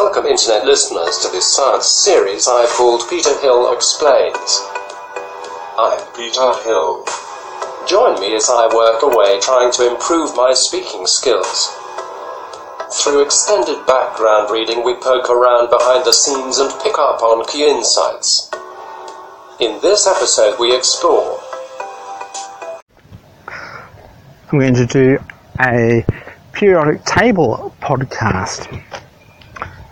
Welcome, Internet listeners, to this science series I've called Peter Hill Explains. I'm Peter Hill. Join me as I work away trying to improve my speaking skills. Through extended background reading, we poke around behind the scenes and pick up on key insights. In this episode, we explore I'm going to do a periodic table podcast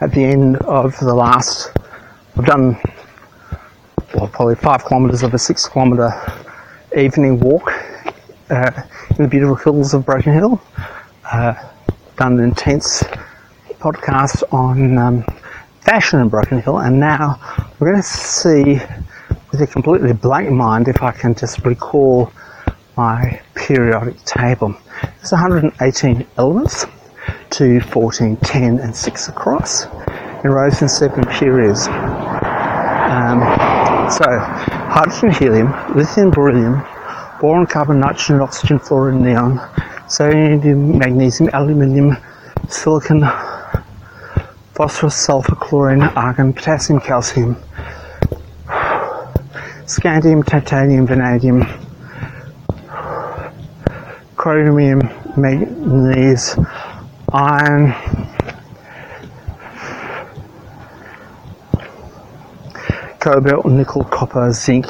at the end of the last. I've done well, probably five kilometres of a six kilometre evening walk uh, in the beautiful hills of Broken Hill. Uh, done an intense podcast on um, fashion in Broken Hill, and now we're going to see with a completely blank mind if I can just recall my periodic table. There's 118 elements, 2, 14, 10 and 6 across, in rows in seven periods. Um, so, hydrogen, helium, lithium, beryllium, boron, carbon, nitrogen, oxygen, fluorine, neon, sodium, magnesium, aluminium, silicon, phosphorus, sulfur, chlorine, argon, potassium, calcium, scandium, titanium, vanadium, chromium, manganese, iron, cobalt, nickel, copper, zinc,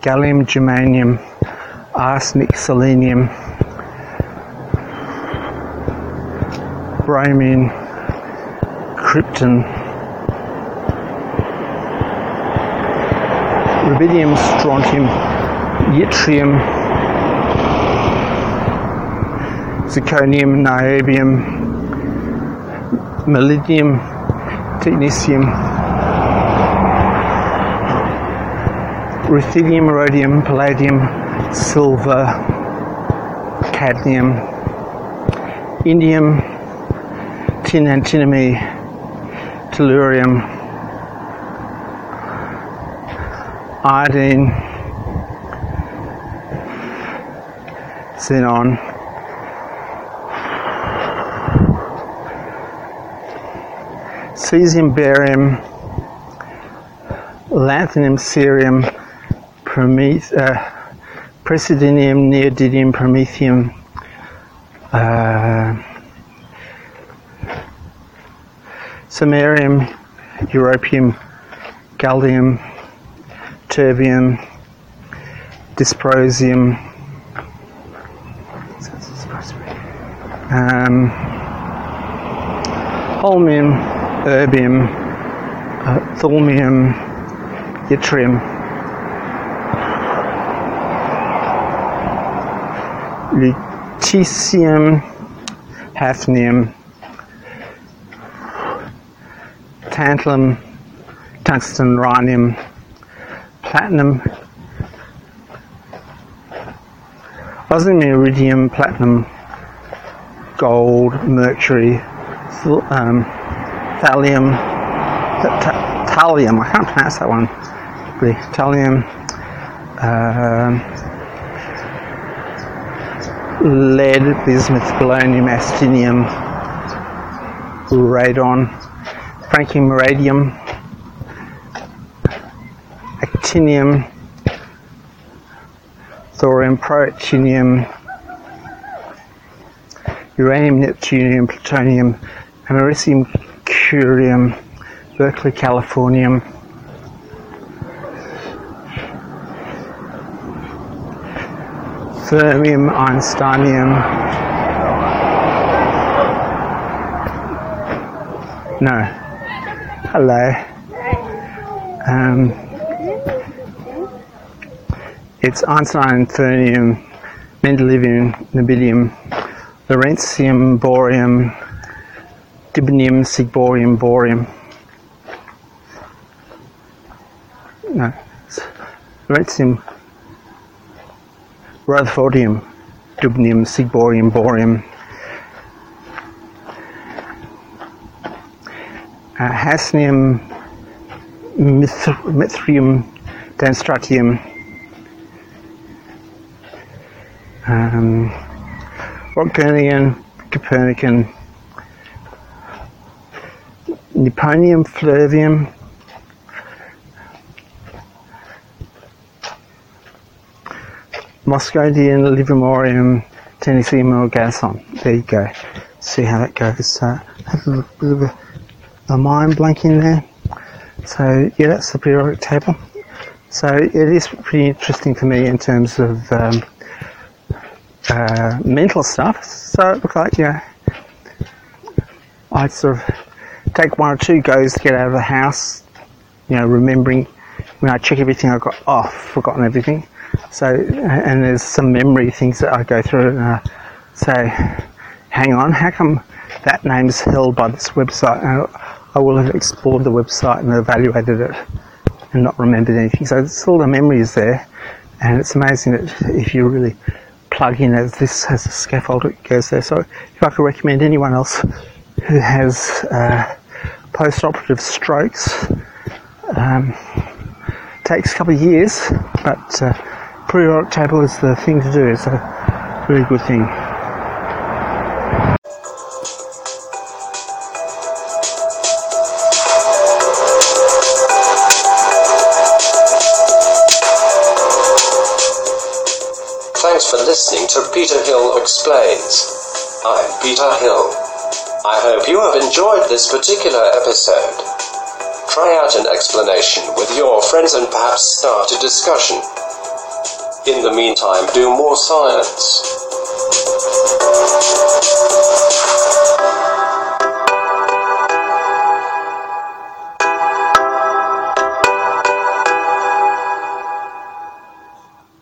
gallium, germanium, arsenic, selenium, bromine, krypton, rubidium, strontium, yttrium, zirconium, niobium, molybdenum, technetium, ruthenium, rhodium, palladium, silver, cadmium, indium, tin, antimony, tellurium, iodine, xenon, cesium, barium, lanthanum, cerium, Prometh- uh, praseodymium, neodymium, promethium, uh, samarium, europium, gallium, terbium, dysprosium, um, holmium, erbium, uh, thulmium, yttrium, lutetium, hafnium, tantalum, tungsten, rhenium, platinum, osmium, iridium, platinum, gold, mercury, um, thallium, th- th- thallium, I can't pronounce that one, really, thallium, um, lead, bismuth, polonium, actinium, radon, francium, radium, actinium, thorium, protinium, uranium, neptunium, plutonium, americium, curium, Berkeley, Californium, fermium, einsteinium, no, hello, um, it's Einstein, fermium, mendelevium, niobium, lawrencium, bohrium, dibnium, seaborgium, bohrium. No, lawrencium, rutherfordium, dubnium, seaborgium, bohrium. Uh, hafnium, mith- mithrium, darmstadtium, um, Copernican, Nipponium flavium, Moscovium livermorium tennesseeum gason. There you go. See how that goes. Uh, have a bit of a, a mind blank in there. So yeah, that's the periodic table. So it is pretty interesting for me in terms of um, uh, mental stuff. So it looks like yeah, I sort of take one or two goes to get out of the house. You know, remembering when I check everything I've got off, forgotten everything. So and there's some memory things that I go through and uh, say, hang on, how come that name's held by this website? And I will have explored the website and evaluated it and not remembered anything. So it's all the memories there, and it's amazing that if you really plug in as this has a scaffold, it goes there. So if I could recommend anyone else who has uh, post-operative strokes, um, takes a couple of years, but uh, periodic table is the thing to do. It's a really good thing. Thanks for listening to Peter Hill Explains. I'm Peter Hill. I hope you have enjoyed this particular episode. Try out an explanation with your friends and perhaps start a discussion. In the meantime, do more science.